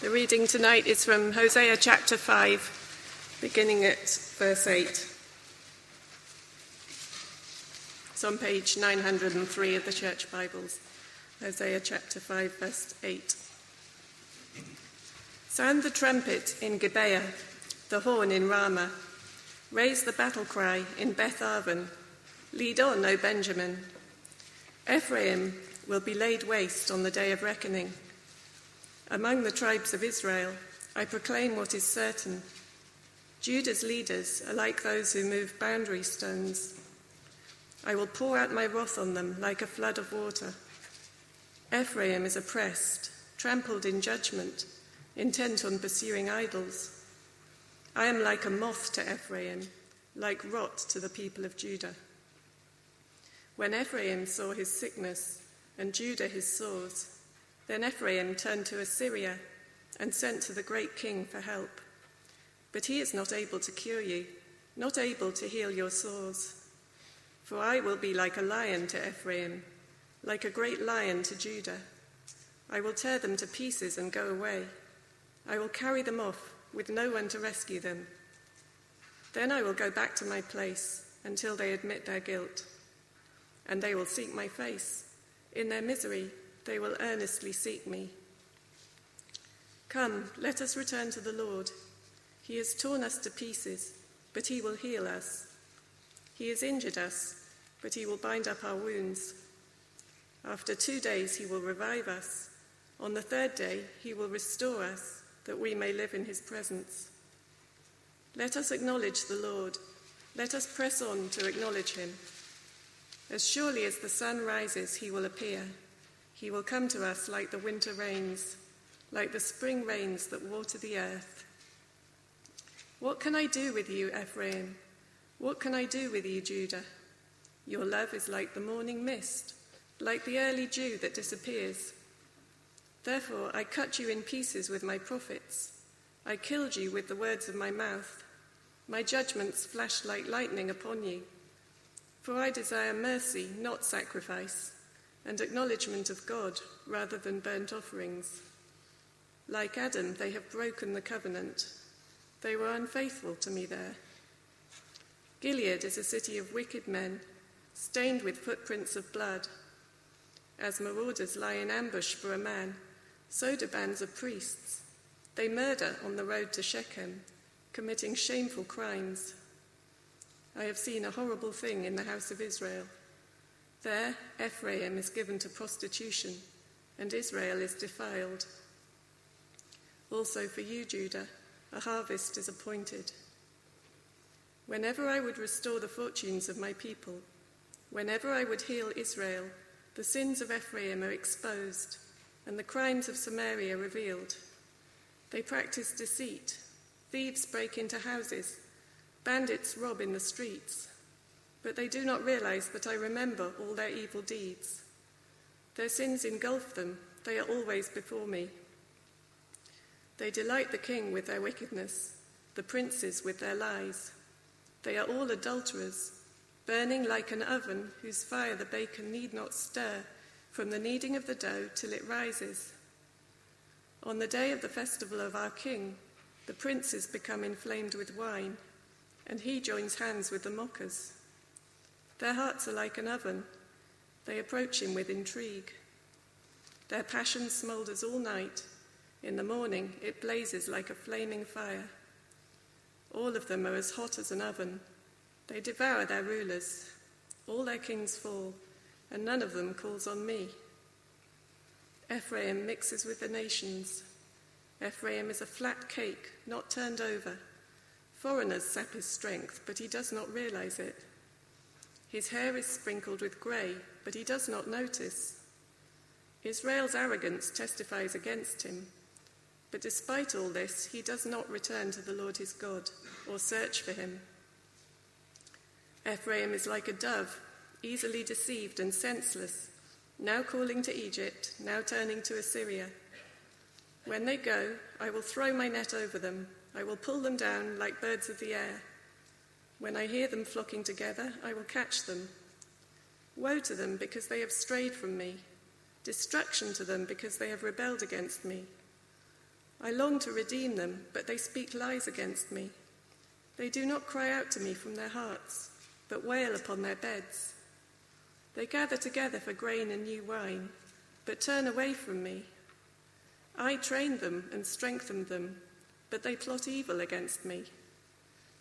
The reading tonight is from Hosea chapter 5, beginning at verse 8. It's on page 903 of the Church Bibles. Hosea chapter 5, verse 8. Sound the trumpet in Gibeah, the horn in Ramah. Raise the battle cry in Beth Aven. Lead on, O Benjamin. Ephraim will be laid waste on the day of reckoning. Among the tribes of Israel, I proclaim what is certain. Judah's leaders are like those who move boundary stones. I will pour out my wrath on them like a flood of water. Ephraim is oppressed, trampled in judgment, intent on pursuing idols. I am like a moth to Ephraim, like rot to the people of Judah. When Ephraim saw his sickness and Judah his sores, then Ephraim turned to Assyria and sent to the great king for help. But he is not able to cure you, not able to heal your sores. For I will be like a lion to Ephraim, like a great lion to Judah. I will tear them to pieces and go away. I will carry them off with no one to rescue them. Then I will go back to my place until they admit their guilt. And they will seek my face. In their misery, they will earnestly seek me. Come, let us return to the Lord. He has torn us to pieces, but he will heal us. He has injured us, but he will bind up our wounds. After two days, he will revive us. On the third day, he will restore us, that we may live in his presence. Let us acknowledge the Lord. Let us press on to acknowledge him. As surely as the sun rises, he will appear. He will come to us like the winter rains, like the spring rains that water the earth. What can I do with you, Ephraim? What can I do with you, Judah? Your love is like the morning mist, like the early dew that disappears. Therefore, I cut you in pieces with my prophets. I killed you with the words of my mouth. My judgments flashed like lightning upon you. For I desire mercy, not sacrifice and acknowledgement of God rather than burnt offerings. Like Adam, they have broken the covenant. They were unfaithful to me there. Gilead is a city of wicked men, stained with footprints of blood. As marauders lie in ambush for a man, so do bands of priests. They murder on the road to Shechem, committing shameful crimes. I have seen a horrible thing in the house of Israel. There, Ephraim is given to prostitution, and Israel is defiled. Also for you, Judah, a harvest is appointed. Whenever I would restore the fortunes of my people, whenever I would heal Israel, the sins of Ephraim are exposed, and the crimes of Samaria revealed. They practice deceit, thieves break into houses, bandits rob in the streets but they do not realize that I remember all their evil deeds. Their sins engulf them, they are always before me. They delight the king with their wickedness, the princes with their lies. They are all adulterers, burning like an oven whose fire the baker need not stir from the kneading of the dough till it rises. On the day of the festival of our king, the princes become inflamed with wine, and he joins hands with the mockers. Their hearts are like an oven. They approach him with intrigue. Their passion smoulders all night. In the morning, it blazes like a flaming fire. All of them are as hot as an oven. They devour their rulers. All their kings fall, and none of them calls on me. Ephraim mixes with the nations. Ephraim is a flat cake, not turned over. Foreigners sap his strength, but he does not realize it. His hair is sprinkled with grey, but he does not notice. Israel's arrogance testifies against him, but despite all this, he does not return to the Lord his God or search for him. Ephraim is like a dove, easily deceived and senseless, now calling to Egypt, now turning to Assyria. When they go, I will throw my net over them, I will pull them down like birds of the air. When I hear them flocking together, I will catch them. Woe to them because they have strayed from me, destruction to them because they have rebelled against me. I long to redeem them, but they speak lies against me. They do not cry out to me from their hearts, but wail upon their beds. They gather together for grain and new wine, but turn away from me. I trained them and strengthened them, but they plot evil against me.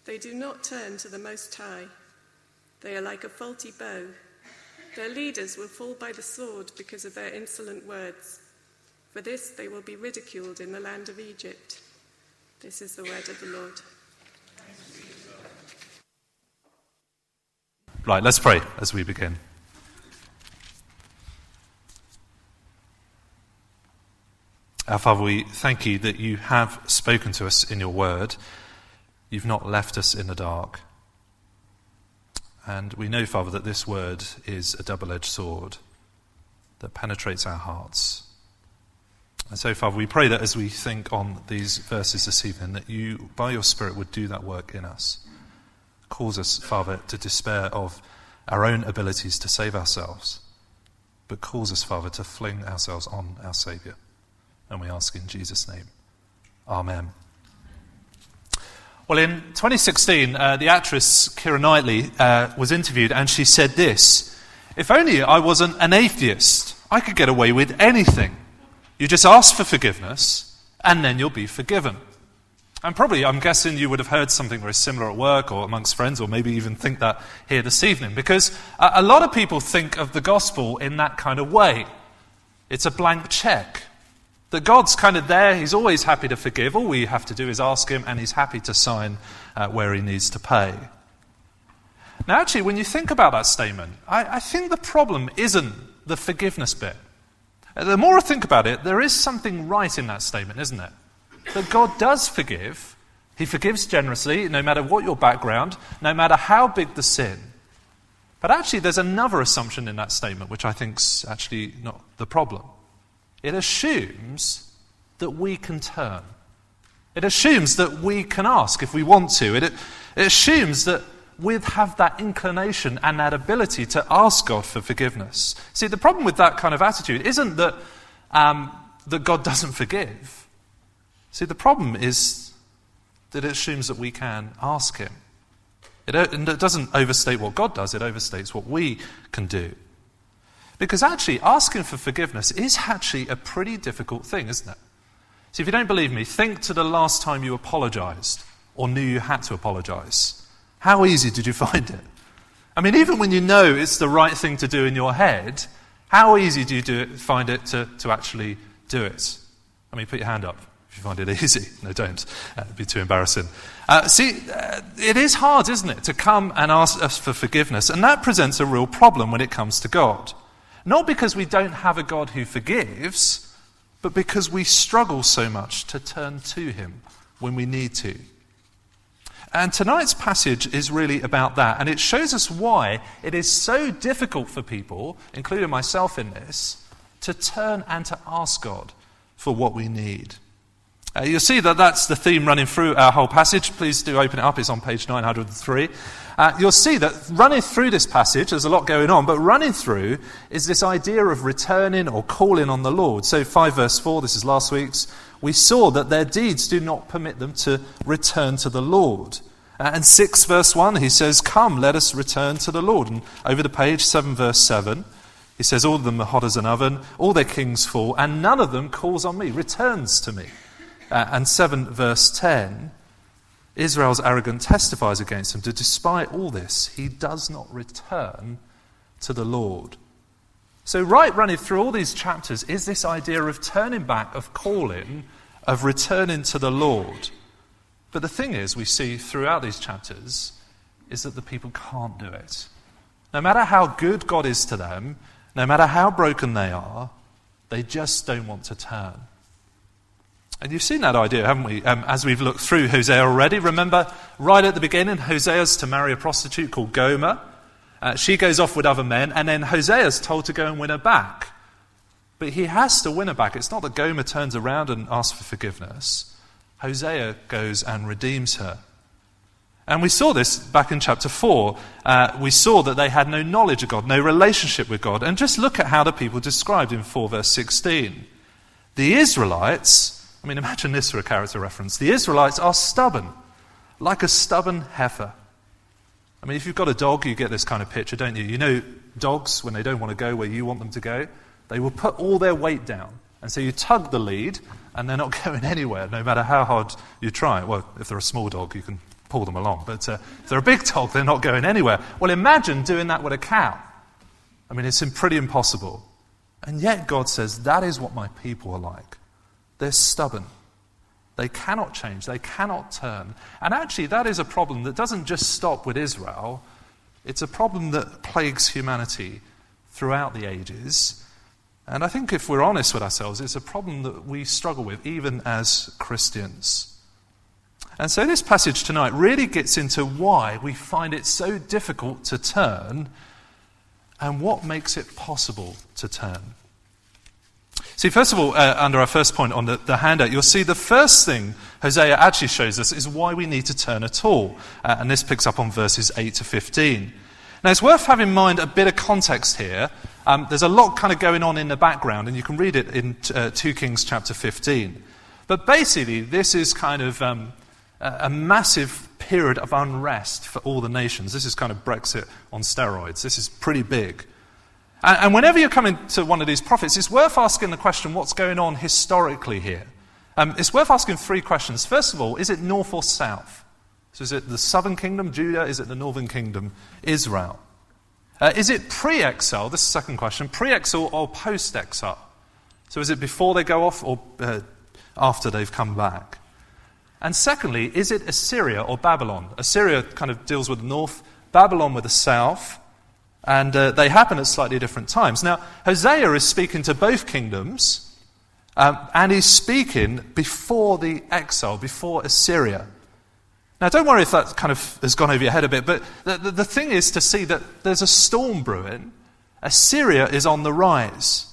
They do not turn to the Most High. They are like a faulty bow. Their leaders will fall by the sword because of their insolent words. For this they will be ridiculed in the land of Egypt. This is the word of the Lord. Right, let's pray as we begin. Our Father, we thank you that you have spoken to us in your word. You've not left us in the dark. And we know, Father, that this word is a double edged sword that penetrates our hearts. And so, Father, we pray that as we think on these verses this evening, that you, by your Spirit, would do that work in us. Cause us, Father, to despair of our own abilities to save ourselves, but cause us, Father, to fling ourselves on our Saviour. And we ask in Jesus' name. Amen. Well, in 2016, uh, the actress Keira Knightley uh, was interviewed and she said this If only I wasn't an atheist, I could get away with anything. You just ask for forgiveness and then you'll be forgiven. And probably, I'm guessing you would have heard something very similar at work or amongst friends, or maybe even think that here this evening, because a lot of people think of the gospel in that kind of way. It's a blank check. That God's kind of there, He's always happy to forgive. All we have to do is ask Him, and He's happy to sign uh, where He needs to pay. Now, actually, when you think about that statement, I, I think the problem isn't the forgiveness bit. Uh, the more I think about it, there is something right in that statement, isn't it? That God does forgive. He forgives generously, no matter what your background, no matter how big the sin. But actually, there's another assumption in that statement, which I think's actually not the problem. It assumes that we can turn. It assumes that we can ask if we want to. It, it assumes that we have that inclination and that ability to ask God for forgiveness. See, the problem with that kind of attitude isn't that, um, that God doesn't forgive. See, the problem is that it assumes that we can ask Him. It, it doesn't overstate what God does, it overstates what we can do. Because actually, asking for forgiveness is actually a pretty difficult thing, isn't it? So if you don't believe me, think to the last time you apologized or knew you had to apologize. How easy did you find it? I mean, even when you know it's the right thing to do in your head, how easy do you do it, find it to, to actually do it? I mean, put your hand up if you find it easy. No, don't. Uh, it'd be too embarrassing. Uh, see, uh, it is hard, isn't it, to come and ask us for forgiveness. And that presents a real problem when it comes to God. Not because we don't have a God who forgives, but because we struggle so much to turn to Him when we need to. And tonight's passage is really about that. And it shows us why it is so difficult for people, including myself in this, to turn and to ask God for what we need. Uh, you'll see that that's the theme running through our whole passage. Please do open it up, it's on page 903. Uh, you'll see that running through this passage, there's a lot going on, but running through is this idea of returning or calling on the Lord. So, 5 verse 4, this is last week's, we saw that their deeds do not permit them to return to the Lord. Uh, and 6 verse 1, he says, Come, let us return to the Lord. And over the page, 7 verse 7, he says, All of them are hot as an oven, all their kings fall, and none of them calls on me, returns to me. Uh, and 7 verse 10, Israel's arrogance testifies against him despite all this, he does not return to the Lord. So, right running through all these chapters is this idea of turning back, of calling, of returning to the Lord. But the thing is, we see throughout these chapters, is that the people can't do it. No matter how good God is to them, no matter how broken they are, they just don't want to turn. And you've seen that idea, haven't we, um, as we've looked through Hosea already. Remember, right at the beginning, Hosea's to marry a prostitute called Gomer. Uh, she goes off with other men, and then Hosea's told to go and win her back. But he has to win her back. It's not that Gomer turns around and asks for forgiveness. Hosea goes and redeems her. And we saw this back in chapter 4. Uh, we saw that they had no knowledge of God, no relationship with God. And just look at how the people described in 4 verse 16. The Israelites I mean, imagine this for a character reference. The Israelites are stubborn, like a stubborn heifer. I mean, if you've got a dog, you get this kind of picture, don't you? You know, dogs, when they don't want to go where you want them to go, they will put all their weight down. And so you tug the lead, and they're not going anywhere, no matter how hard you try. Well, if they're a small dog, you can pull them along. But uh, if they're a big dog, they're not going anywhere. Well, imagine doing that with a cow. I mean, it's pretty impossible. And yet, God says, that is what my people are like. They're stubborn. They cannot change. They cannot turn. And actually, that is a problem that doesn't just stop with Israel, it's a problem that plagues humanity throughout the ages. And I think if we're honest with ourselves, it's a problem that we struggle with even as Christians. And so this passage tonight really gets into why we find it so difficult to turn and what makes it possible to turn. See, first of all, uh, under our first point on the, the, handout, you'll see the first thing Hosea actually shows us is why we need to turn at all. Uh, and this picks up on verses 8 to 15. Now, it's worth having in mind a bit of context here. Um, there's a lot kind of going on in the background, and you can read it in uh, 2 Kings chapter 15. But basically, this is kind of um, a massive period of unrest for all the nations. This is kind of Brexit on steroids. This is pretty big. And, whenever you come into one of these prophets, it's worth asking the question what's going on historically here? Um, it's worth asking three questions. First of all, is it north or south? So is it the southern kingdom, Judah? Is it the northern kingdom, Israel? Uh, is it pre exile? This is the second question. Pre exile or post exile? So is it before they go off or uh, after they've come back? And secondly, is it Assyria or Babylon? Assyria kind of deals with the north, Babylon with the south. And uh, they happen at slightly different times. Now, Hosea is speaking to both kingdoms, um, and he's speaking before the exile, before Assyria. Now, don't worry if that kind of has gone over your head a bit, but the, the, the thing is to see that there's a storm brewing. Assyria is on the rise.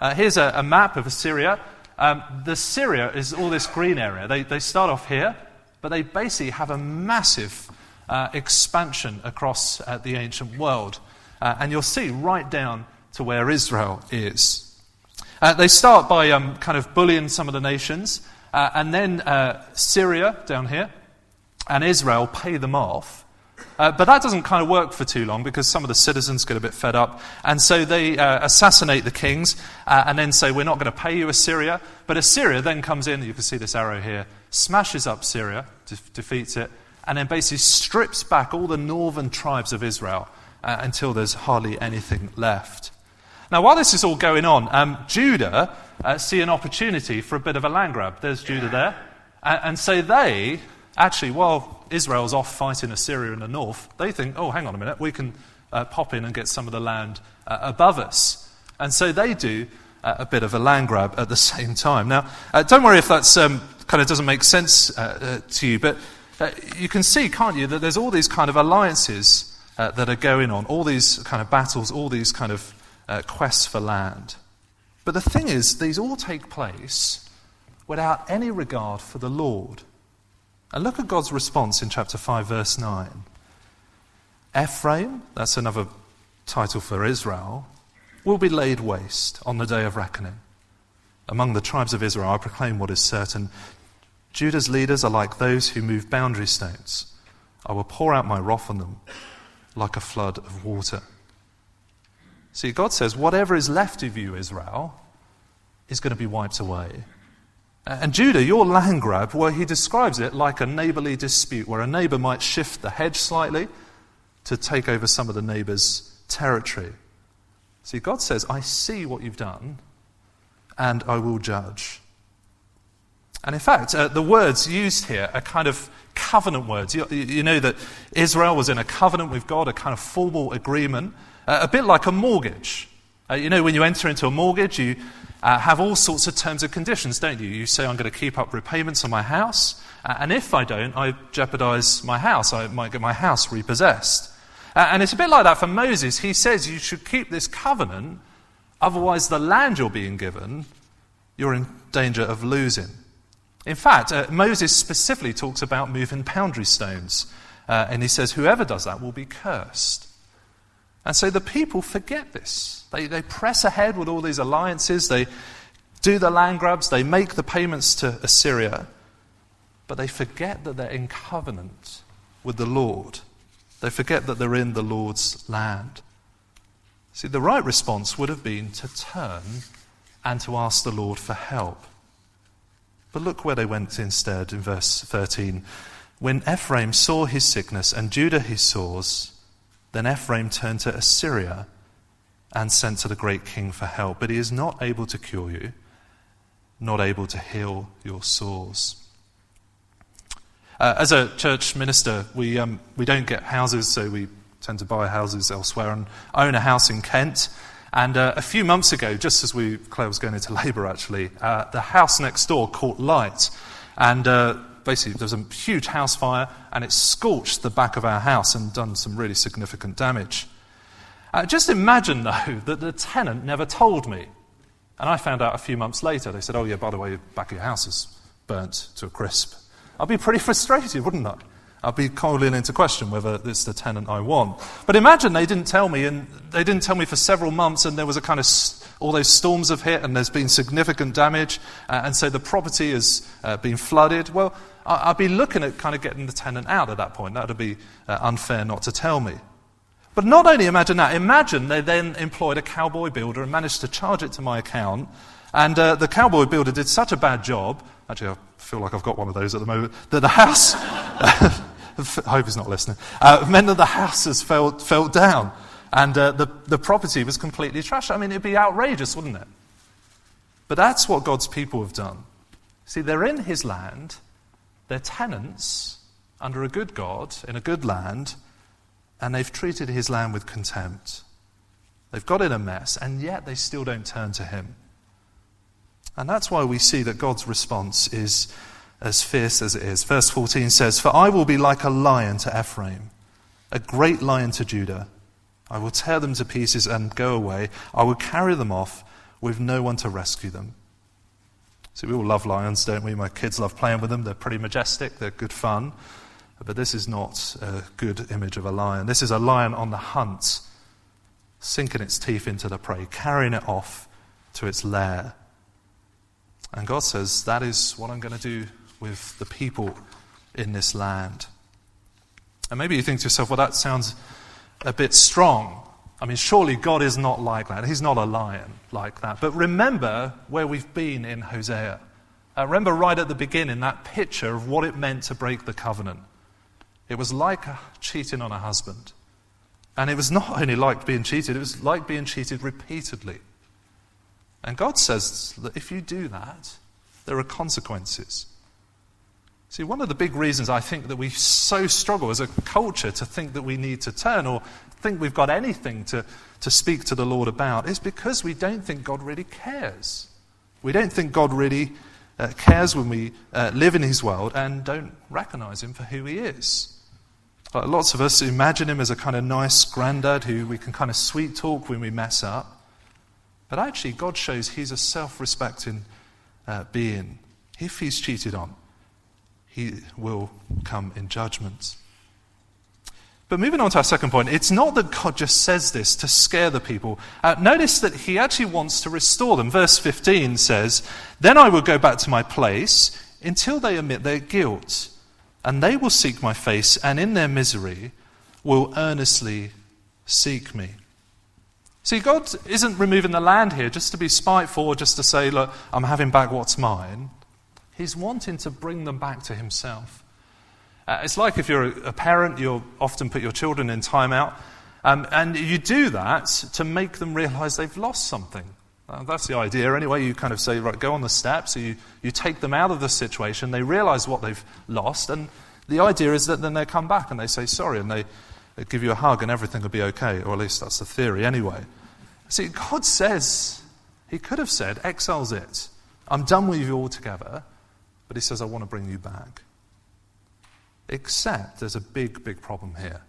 Uh, here's a, a, map of Assyria. Um, the Syria is all this green area. They, they start off here, but they basically have a massive uh, expansion across uh, the ancient world. Uh, and you'll see right down to where Israel is. Uh, they start by um, kind of bullying some of the nations, uh, and then uh, Syria down here and Israel pay them off. Uh, but that doesn't kind of work for too long because some of the citizens get a bit fed up. And so they uh, assassinate the kings and then say, We're not going to pay you, Assyria. But Assyria then comes in, you can see this arrow here, smashes up Syria, de- defeats it, and then basically strips back all the northern tribes of Israel uh, until there's hardly anything left. Now, while this is all going on, um, Judah uh, see an opportunity for a bit of a land grab. There's Judah there. And, so they, actually, while Israel's off fighting Assyria in the north, they think, oh, hang on a minute, we can uh, pop in and get some of the land uh, above us. And so they do uh, a bit of a land grab at the same time. Now, uh, don't worry if that's um, kind of doesn't make sense to you, but you can see, can't you, that there's all these kind of alliances uh, that are going on, all these kind of battles, all these kind of uh, quests for land. But the thing is, these all take place without any regard for the Lord. And look at God's response in chapter 5, verse 9. Ephraim, that's another title for Israel, will be laid waste on the day of reckoning. Among the tribes of Israel, I proclaim what is certain. Judah's leaders are like those who move boundary stones. I will pour out my wrath on them like a flood of water. See, God says, whatever is left of you, Israel, is going to be wiped away. And Judah, your land grab, well, he describes it like a neighborly dispute where a neighbor might shift the hedge slightly to take over some of the neighbor's territory. See, God says, I see what you've done, and I will judge. And in fact, uh, the words used here are kind of covenant words. You, you, know that Israel was in a covenant with God, a kind of formal agreement, uh, a bit like a mortgage. Uh, you know, when you enter into a mortgage, you uh, have all sorts of terms and conditions, don't you? You say, I'm going to keep up repayments on my house, uh, and if I don't, I jeopardize my house. I might get my house repossessed. Uh, and it's a bit like that for Moses. He says you should keep this covenant, otherwise, the land you're being given, you're in danger of losing. In fact, uh, Moses specifically talks about moving boundary stones. Uh, and he says, whoever does that will be cursed. And so the people forget this. They, they press ahead with all these alliances. They do the land grabs, they make the payments to Assyria, but they forget that they're in covenant with the Lord. They forget that they're in the Lord's land. See, the right response would have been to turn and to ask the Lord for help. But look where they went instead in verse 13. When Ephraim saw his sickness and Judah his sores, then Ephraim turned to Assyria and sent to the great king for help. But he is not able to cure you, not able to heal your sores. Uh, as a church minister, we, um, we don't get houses, so we tend to buy houses elsewhere and own a house in Kent. And uh, a few months ago, just as we, Claire was going into labour actually, uh, the house next door caught light. And uh, basically, there was a huge house fire and it scorched the back of our house and done some really significant damage. Uh, just imagine, though, that the tenant never told me. And I found out a few months later. They said, Oh, yeah, by the way, back of your house is burnt to a crisp. I'd be pretty frustrated, wouldn't I? I'd be calling into question whether it's the tenant I want. But imagine they didn't tell me, and they didn't tell me for several months, and there was a kind of all those storms have hit, and there's been significant damage, uh, and so the property has uh, been flooded. Well, I, would be looking at kind of getting the tenant out at that point. That would be uh, unfair not to tell me. But not only imagine that, imagine they then employed a cowboy builder and managed to charge it to my account. And uh, the cowboy builder did such a bad job, actually, I feel like I've got one of those at the moment, that the house, hope he's not listening, uh, meant that the house has fell, fell down. And uh, the, the property was completely trashed. I mean, it'd be outrageous, wouldn't it? But that's what God's people have done. See, they're in his land, they're tenants under a good God in a good land, and they've treated his land with contempt. They've got in a mess, and yet they still don't turn to him. And that's why we see that God's response is as fierce as it is. Verse 14 says, For I will be like a lion to Ephraim, a great lion to Judah. I will tear them to pieces and go away. I will carry them off with no one to rescue them. See, we all love lions, don't we? My kids love playing with them. They're pretty majestic, they're good fun. But this is not a good image of a lion. This is a lion on the hunt, sinking its teeth into the prey, carrying it off to its lair. And God says, That is what I'm going to do with the people in this land. And maybe you think to yourself, Well, that sounds a bit strong. I mean, surely God is not like that. He's not a lion like that. But remember where we've been in Hosea. Uh, remember right at the beginning that picture of what it meant to break the covenant. It was like cheating on a husband. And it was not only like being cheated, it was like being cheated repeatedly. And God says that if you do that, there are consequences. See, one of the big reasons I think that we so struggle as a culture to think that we need to turn or think we've got anything to, to speak to the Lord about is because we don't think God really cares. We don't think God really uh, cares when we uh, live in His world and don't recognize Him for who He is. Lots of us imagine him as a kind of nice granddad who we can kind of sweet talk when we mess up. But actually, God shows he's a self respecting uh, being. If he's cheated on, he will come in judgment. But moving on to our second point, it's not that God just says this to scare the people. Uh, notice that he actually wants to restore them. Verse 15 says, Then I will go back to my place until they admit their guilt and they will seek my face, and in their misery will earnestly seek me. See, God isn't removing the land here just to be spiteful or just to say, Look, I'm having back what's mine. He's wanting to bring them back to Himself. Uh, it's like if you're a, parent, you'll often put your children in timeout, um, and you do that to make them realize they've lost something. Uh, that's the idea. Anyway, you kind of say, right, go on the steps. So you, you take them out of the situation. They realize what they've lost. And the idea is that then they come back and they say sorry and they, they give you a hug and everything will be okay. Or at least that's the theory anyway. See, God says, He could have said, exiles it. I'm done with you altogether. But He says, I want to bring you back. Except there's a big, big problem here.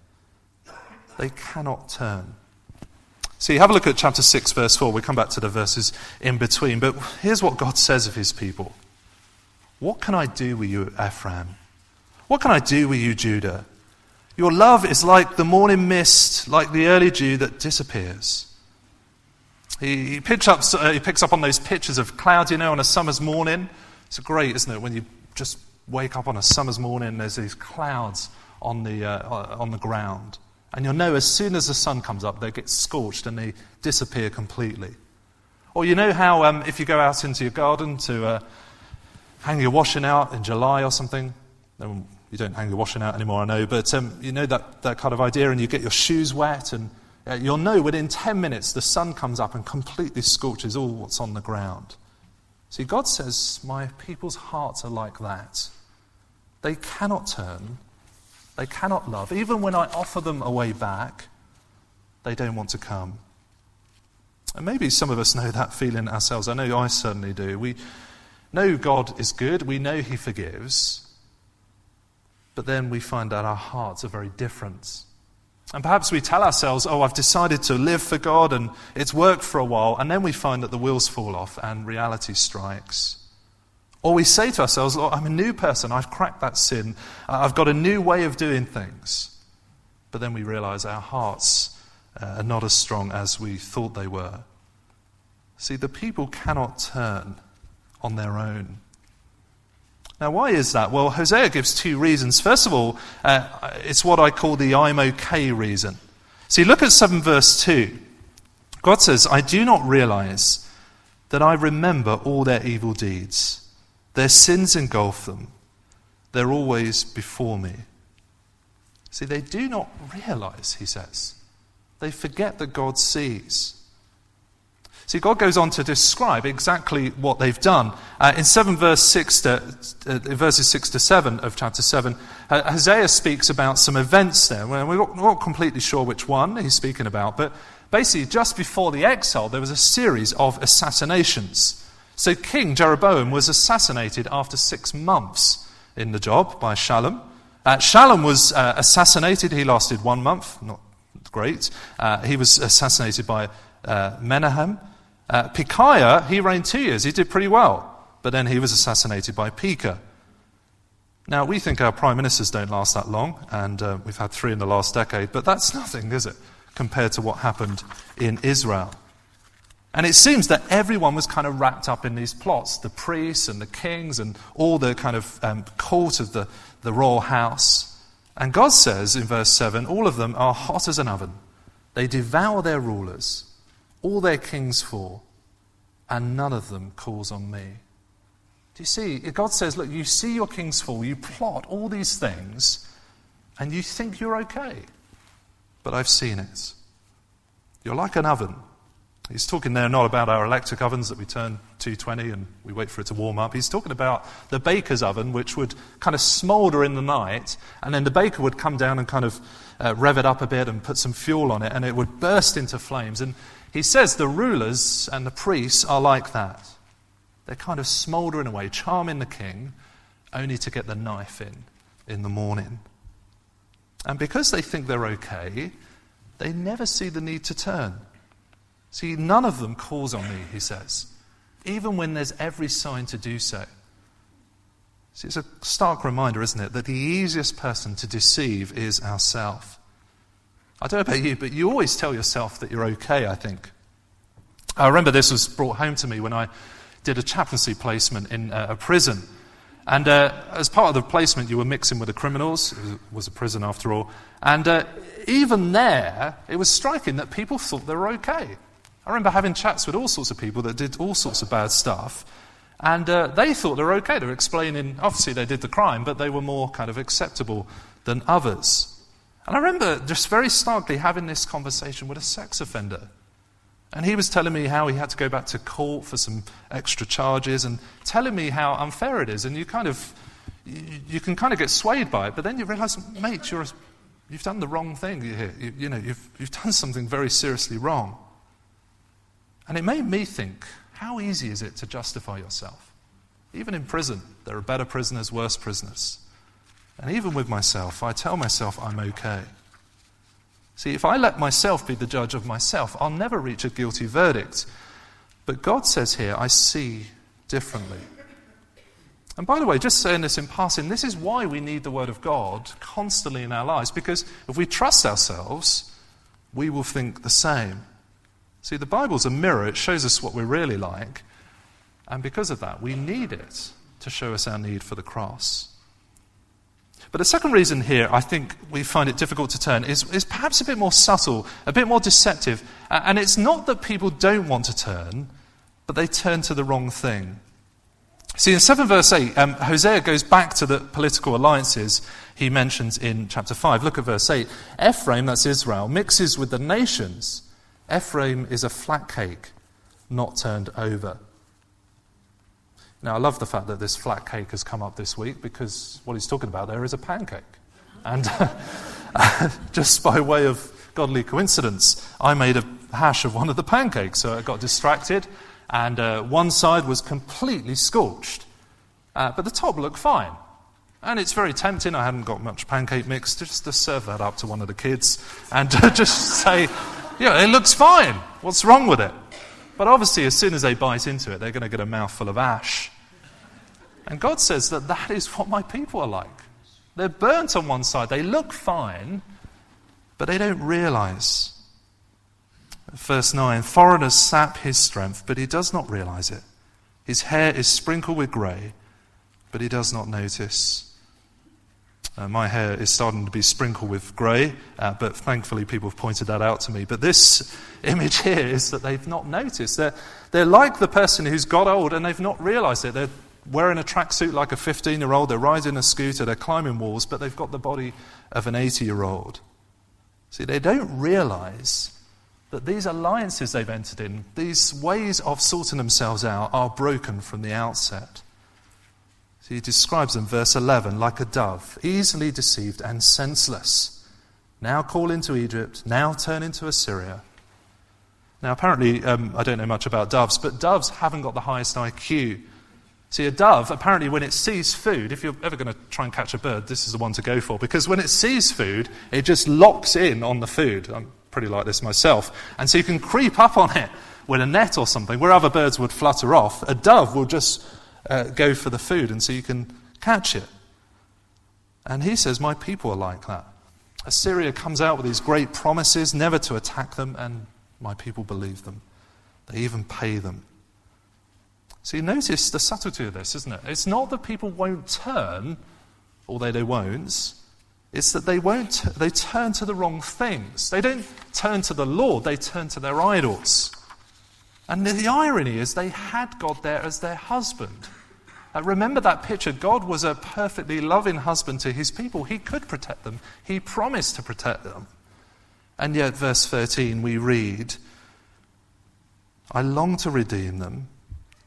They cannot turn. See, you have a look at chapter 6, verse 4. We come back to the verses in between. But here's what God says of his people What can I do with you, Ephraim? What can I do with you, Judah? Your love is like the morning mist, like the early dew that disappears. He, he, picks up, uh, he picks up on those pictures of clouds, you know, on a summer's morning. It's great, isn't it, when you just wake up on a summer's morning and there's these clouds on the, uh, on the ground. And you'll know as soon as the sun comes up, they get scorched and they disappear completely. Or you know how um, if you go out into your garden to uh, hang your washing out in July or something, you don't hang your washing out anymore, I know, but um, you know that, that kind of idea, and you get your shoes wet, and uh, you'll know within 10 minutes the sun comes up and completely scorches all what's on the ground. See, God says, My people's hearts are like that. They cannot turn, they cannot love. Even when I offer them a way back, they don't want to come. And maybe some of us know that feeling ourselves. I know I certainly do. We know God is good, we know He forgives, but then we find that our hearts are very different. And perhaps we tell ourselves, oh, I've decided to live for God and it's worked for a while, and then we find that the wheels fall off and reality strikes. Or we say to ourselves, oh, I'm a new person, I've cracked that sin, I've got a new way of doing things. But then we realize our hearts uh, are not as strong as we thought they were. See, the people cannot turn on their own. Now, why is that? Well, Hosea gives two reasons. First of all, uh, it's what I call the I'm okay reason. See, look at 7 verse 2. God says, I do not realize that I remember all their evil deeds. Their sins engulf them. They're always before me. See, they do not realize, he says. They forget that God sees. See, God goes on to describe exactly what they've done. Uh, in 7 verse 6 to, uh, verses 6 to 7 of chapter 7, uh, Hosea speaks about some events there. Well, we're not completely sure which one he's speaking about, but basically, just before the exile, there was a series of assassinations. So King Jeroboam was assassinated after six months in the job by Shallum. Uh, Shallum was uh, assassinated. He lasted one month, not great. Uh, he was assassinated by uh, Menahem. Uh, he reigned two years. He did pretty well. But then he was assassinated by Pekah. Now, we think our prime ministers don't last that long, and uh, we've had three in the last decade, but that's nothing, is it, compared to what happened in Israel? And it seems that everyone was kind of wrapped up in these plots the priests and the kings and all the kind of um, court of the, the royal house. And God says in verse 7 all of them are hot as an oven. They devour their rulers all their kings for, and none of them calls on me. Do you see? God says, Look, you see your kings fall, you plot all these things, and you think you're okay. But I've seen it. You're like an oven. He's talking there not about our electric ovens that we turn 220 and we wait for it to warm up. He's talking about the baker's oven, which would kind of smolder in the night, and then the baker would come down and kind of uh, rev it up a bit and put some fuel on it, and it would burst into flames. And he says the rulers and the priests are like that. They're kind of smouldering away, charming the king, only to get the knife in in the morning. And because they think they're okay, they never see the need to turn. See, none of them calls on me, he says, even when there's every sign to do so. See, it's a stark reminder, isn't it, that the easiest person to deceive is ourself. I don't know about you, but you always tell yourself that you're okay, I think. I remember this was brought home to me when I did a chaplaincy placement in uh, a prison. And uh, as part of the placement, you were mixing with the criminals. It was a prison after all. And uh, even there, it was striking that people thought they were okay. I remember having chats with all sorts of people that did all sorts of bad stuff. And uh, they thought they were okay. They were explaining, obviously, they did the crime, but they were more kind of acceptable than others. And I remember just very starkly having this conversation with a sex offender. And he was telling me how he had to go back to court for some extra charges and telling me how unfair it is. And you kind of, you, can kind of get swayed by it, but then you realize, mate, you're a, you've done the wrong thing here. You, you know, you've, you've done something very seriously wrong. And it made me think, how easy is it to justify yourself? Even in prison, there are better prisoners, worse prisoners. And even with myself, I tell myself I'm okay. See, if I let myself be the judge of myself, I'll never reach a guilty verdict. But God says here, I see differently. And by the way, just saying this in passing, this is why we need the Word of God constantly in our lives, because if we trust ourselves, we will think the same. See, the Bible's a mirror, it shows us what we're really like. And because of that, we need it to show us our need for the cross. But the second reason here I think we find it difficult to turn is, is perhaps a bit more subtle, a bit more deceptive. And it's not that people don't want to turn, but they turn to the wrong thing. See, in 7 verse 8, um, Hosea goes back to the political alliances he mentions in chapter 5. Look at verse 8. Ephraim, that's Israel, mixes with the nations. Ephraim is a flat cake, not turned over. Now, I love the fact that this flat cake has come up this week because what he's talking about there is a pancake. And just by way of godly coincidence, I made a hash of one of the pancakes, so I got distracted and uh, one side was completely scorched. Uh, but the top looked fine. And it's very tempting. I hadn't got much pancake mix just to serve that up to one of the kids and just say, yeah, it looks fine. What's wrong with it? But obviously, as soon as they bite into it, they're going to get a mouthful of ash. And God says that that is what my people are like. They're burnt on one side. They look fine, but they don't realize Verse 9 Foreigners sap his strength, but he does not realize it. His hair is sprinkled with grey, but he does not notice. Uh, my hair is starting to be sprinkled with grey, uh, but thankfully people have pointed that out to me. But this image here is that they've not noticed. They're, they're like the person who's got old and they've not realized it. They're wearing a tracksuit like a 15 year old, they're riding a scooter, they're climbing walls, but they've got the body of an 80 year old. See, they don't realize that these alliances they've entered in, these ways of sorting themselves out, are broken from the outset. So he describes them, verse 11, like a dove, easily deceived and senseless. Now call into Egypt, now turn into Assyria. Now, apparently, um, I don't know much about doves, but doves haven't got the highest IQ. See, a dove, apparently, when it sees food, if you're ever going to try and catch a bird, this is the one to go for, because when it sees food, it just locks in on the food. I'm pretty like this myself. And so you can creep up on it with a net or something, where other birds would flutter off. A dove will just uh, go for the food, and so you can catch it. And he says, My people are like that. Assyria comes out with these great promises never to attack them, and my people believe them. They even pay them. So you notice the subtlety of this, isn't it? It's not that people won't turn, although they won't. It's that they won't, they turn to the wrong things. They don't turn to the Lord, they turn to their idols. And the irony is they had God there as their husband. Uh, remember that picture. God was a perfectly loving husband to his people. He could protect them, he promised to protect them. And yet, verse 13, we read, I long to redeem them,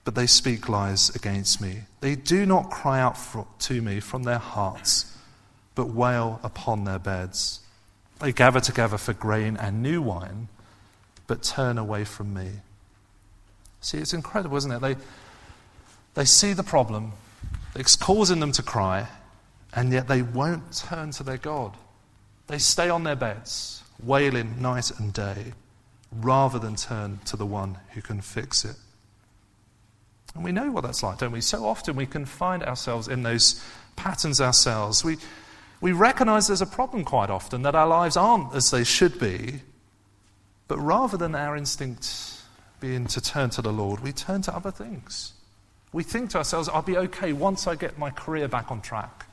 but they speak lies against me. They do not cry out for, to me from their hearts but wail upon their beds. They gather together for grain and new wine, but turn away from me. See, it's incredible, isn't it? They, they see the problem, it's causing them to cry, and yet they won't turn to their God. They stay on their beds, wailing night and day, rather than turn to the one who can fix it. And we know what that's like, don't we? So often we can find ourselves in those patterns ourselves. We, we recognize there's a problem quite often that our lives aren't as they should be, but rather than our instinct being to turn to the Lord, we turn to other things. We think to ourselves, I'll be okay once I get my career back on track.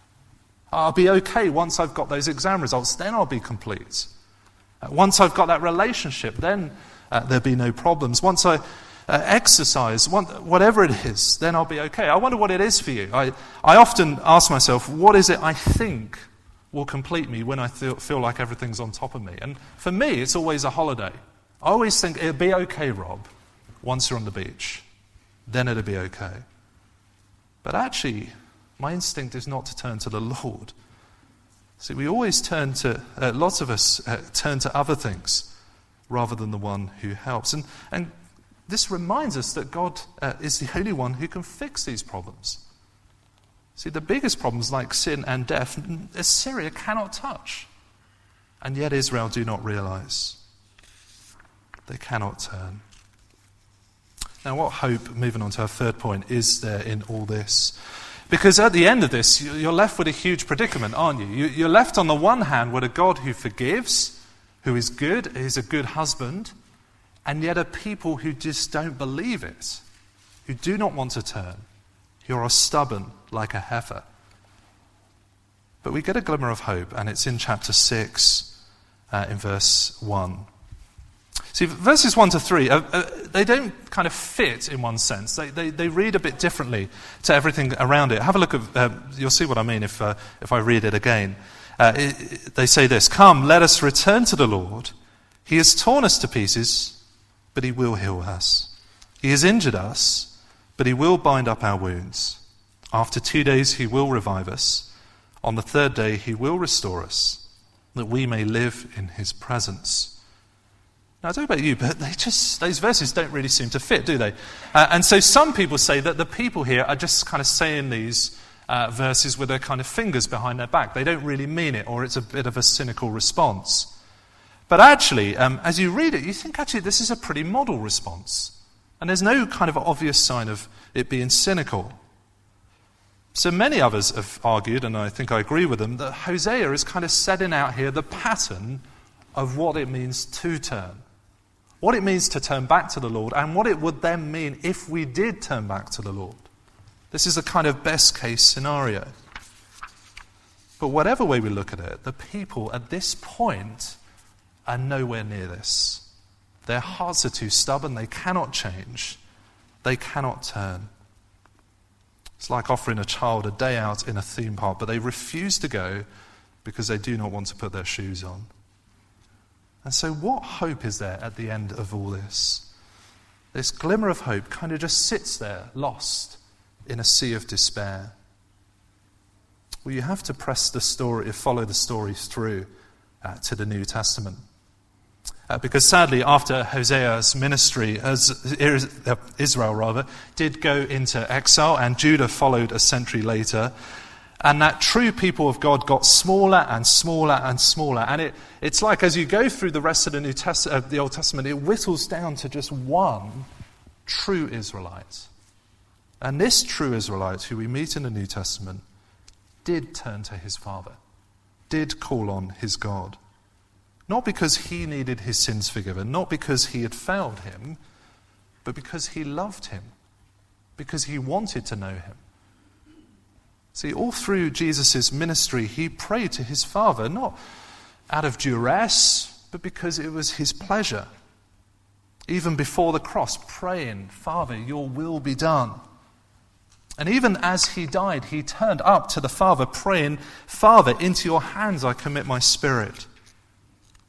I'll be okay once I've got those exam results, then I'll be complete. Uh, once I've got that relationship, then uh, there'll be no problems. Once I uh, exercise, whatever it is, then I'll be okay. I wonder what it is for you. I, I often ask myself, what is it I think will complete me when I feel like everything's on top of me. And for me, it's always a holiday. I always think it'll be okay, Rob, once you're on the beach. Then it'll be okay. But actually, my instinct is not to turn to the Lord. See, we always turn to, uh, lots of us uh, turn to other things rather than the one who helps. And, and this reminds us that God uh, is the only one who can fix these problems. See, the biggest problems like sin and death, Assyria cannot touch. And yet Israel do not realize. They cannot turn. Now, what hope, moving on to our third point, is there in all this? Because at the end of this, you're left with a huge predicament, aren't you? You're left on the one hand with a God who forgives, who is good, is a good husband, and yet are people who just don't believe it, who do not want to turn, who are stubborn like a heifer. But we get a glimmer of hope, and it's in chapter 6, uh, in verse 1. See, verses 1 to 3, uh, uh, they don't kind of fit in one sense. They, they, they, read a bit differently to everything around it. Have a look at, uh, you'll see what I mean if, uh, if I read it again. Uh, it, they say this Come, let us return to the Lord. He has torn us to pieces, but he will heal us. He has injured us, but he will bind up our wounds. After two days, he will revive us. On the third day, he will restore us, that we may live in his presence. Now, I don't know about you, but they just, those verses don't really seem to fit, do they? Uh, and so some people say that the people here are just kind of saying these uh, verses with their kind of fingers behind their back. They don't really mean it, or it's a bit of a cynical response. But actually, um, as you read it, you think actually this is a pretty model response. And there's no kind of obvious sign of it being cynical. So many others have argued, and I think I agree with them, that Hosea is kind of setting out here the pattern of what it means to turn what it means to turn back to the Lord, and what it would then mean if we did turn back to the Lord. This is a kind of best case scenario. But whatever way we look at it, the people at this point are nowhere near this. Their hearts are too stubborn, they cannot change, they cannot turn. It's like offering a child a day out in a theme park, but they refuse to go because they do not want to put their shoes on. And so, what hope is there at the end of all this? This glimmer of hope kind of just sits there, lost in a sea of despair. Well, you have to press the story, follow the story through uh, to the New Testament. Uh, because sadly, after Hosea's ministry, Israel rather, did go into exile, and Judah followed a century later, and that true people of God got smaller and smaller and smaller. And it, it's like as you go through the rest of the, New Test- uh, the Old Testament, it whittles down to just one true Israelite. And this true Israelite, who we meet in the New Testament, did turn to his Father, did call on his God. Not because he needed his sins forgiven, not because he had failed him, but because he loved him, because he wanted to know him. See, all through Jesus' ministry, he prayed to his Father, not out of duress, but because it was his pleasure. Even before the cross, praying, Father, your will be done. And even as he died, he turned up to the Father, praying, Father, into your hands I commit my spirit.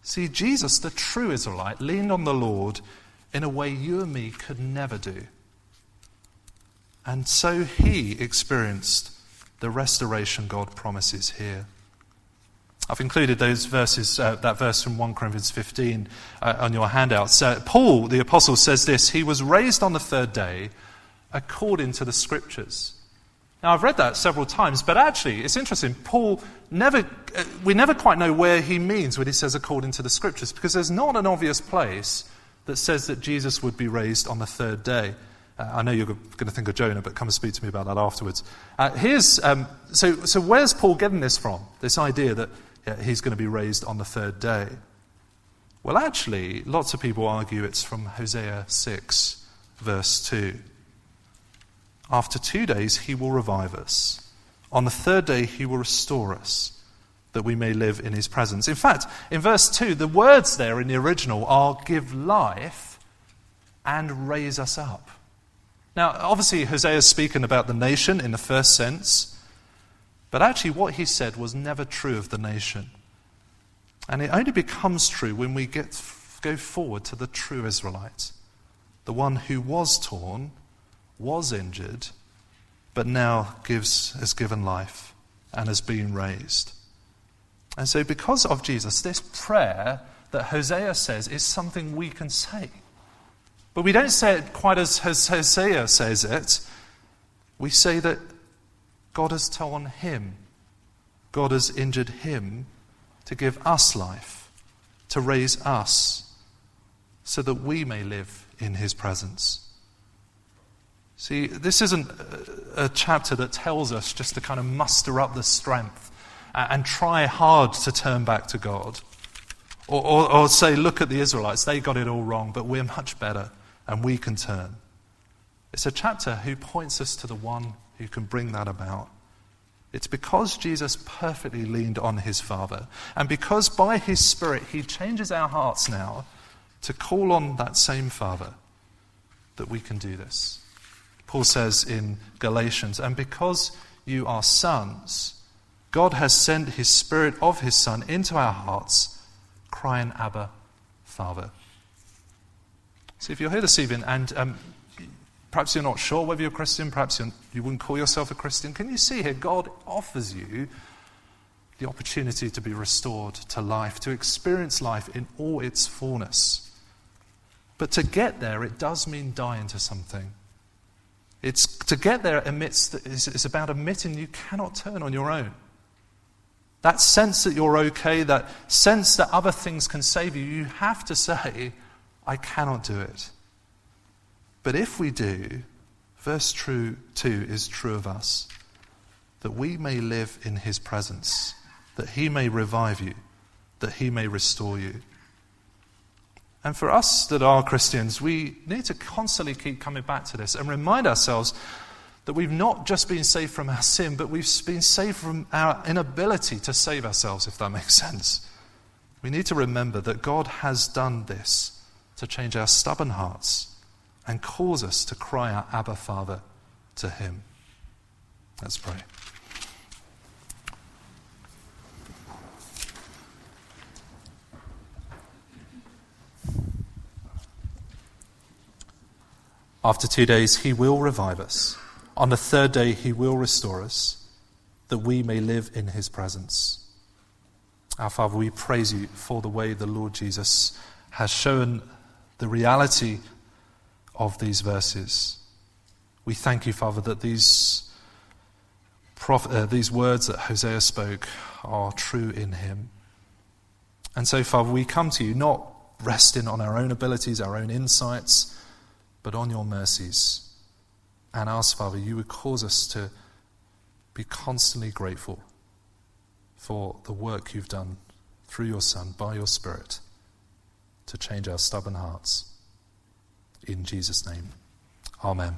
See, Jesus, the true Israelite, leaned on the Lord in a way you and me could never do. And so he experienced the restoration God promises here. I've included those verses, uh, that verse from 1 Corinthians 15 uh, on your handouts. Uh, Paul, the apostle, says this He was raised on the third day according to the scriptures. Now, I've read that several times, but actually, it's interesting. Paul never, uh, we never quite know where he means when he says according to the scriptures, because there's not an obvious place that says that Jesus would be raised on the third day. Uh, I know you're going to think of Jonah, but come and speak to me about that afterwards. Uh, here's, um, so, so where's Paul getting this from? This idea that yeah, he's going to be raised on the third day. Well, actually, lots of people argue it's from Hosea 6, verse 2. After two days, he will revive us. On the third day, he will restore us, that we may live in his presence. In fact, in verse 2, the words there in the original are give life and raise us up. Now, obviously, Hosea is speaking about the nation in the first sense, but actually, what he said was never true of the nation. And it only becomes true when we get, go forward to the true Israelite, the one who was torn, was injured, but now gives, has given life and has been raised. And so, because of Jesus, this prayer that Hosea says is something we can say. But we don't say it quite as Hosea says it. We say that God has torn him, God has injured him to give us life, to raise us, so that we may live in his presence. See, this isn't a chapter that tells us just to kind of muster up the strength uh, and try hard to turn back to God. Or, or, or say, look at the Israelites, they got it all wrong, but we're much better and we can turn. It's a chapter who points us to the one who can bring that about. It's because Jesus perfectly leaned on his Father, and because by his Spirit he changes our hearts now to call on that same Father, that we can do this. Paul says in Galatians, and because you are sons, God has sent his Spirit of his Son into our hearts, crying, Abba, Father. See, if you're here this evening and um, perhaps you're not sure whether you're a Christian, perhaps you're, you would not call yourself a Christian, can you see here God offers you the opportunity to be restored to life, to experience life in all its fullness? But to get there, it does mean dying to something. It's to get there amidst, it's about admitting you cannot turn on your own. That sense that you're okay, that sense that other things can save you, you have to say, I cannot do it. But if we do, verse true 2 is true of us that we may live in his presence, that he may revive you, that he may restore you. And for us that are Christians, we need to constantly keep coming back to this and remind ourselves that we've not just been saved from our sin, but we've been saved from our inability to save ourselves, if that makes sense. We need to remember that God has done this to change our stubborn hearts and cause us to cry out, Abba, Father, to Him. Let's pray. After two days, He will revive us. On the third day, He will restore us, that we may live in His presence. Our Father, we praise you for the way the Lord Jesus has shown the reality of these verses. We thank you, Father, that these, prophet, uh, these words that Hosea spoke are true in him. And so, Father, we come to you not resting on our own abilities, our own insights, but on your mercies. And ask, Father, you would cause us to be constantly grateful for the work you've done through your Son, by your Spirit, to change our stubborn hearts. In Jesus' name, Amen.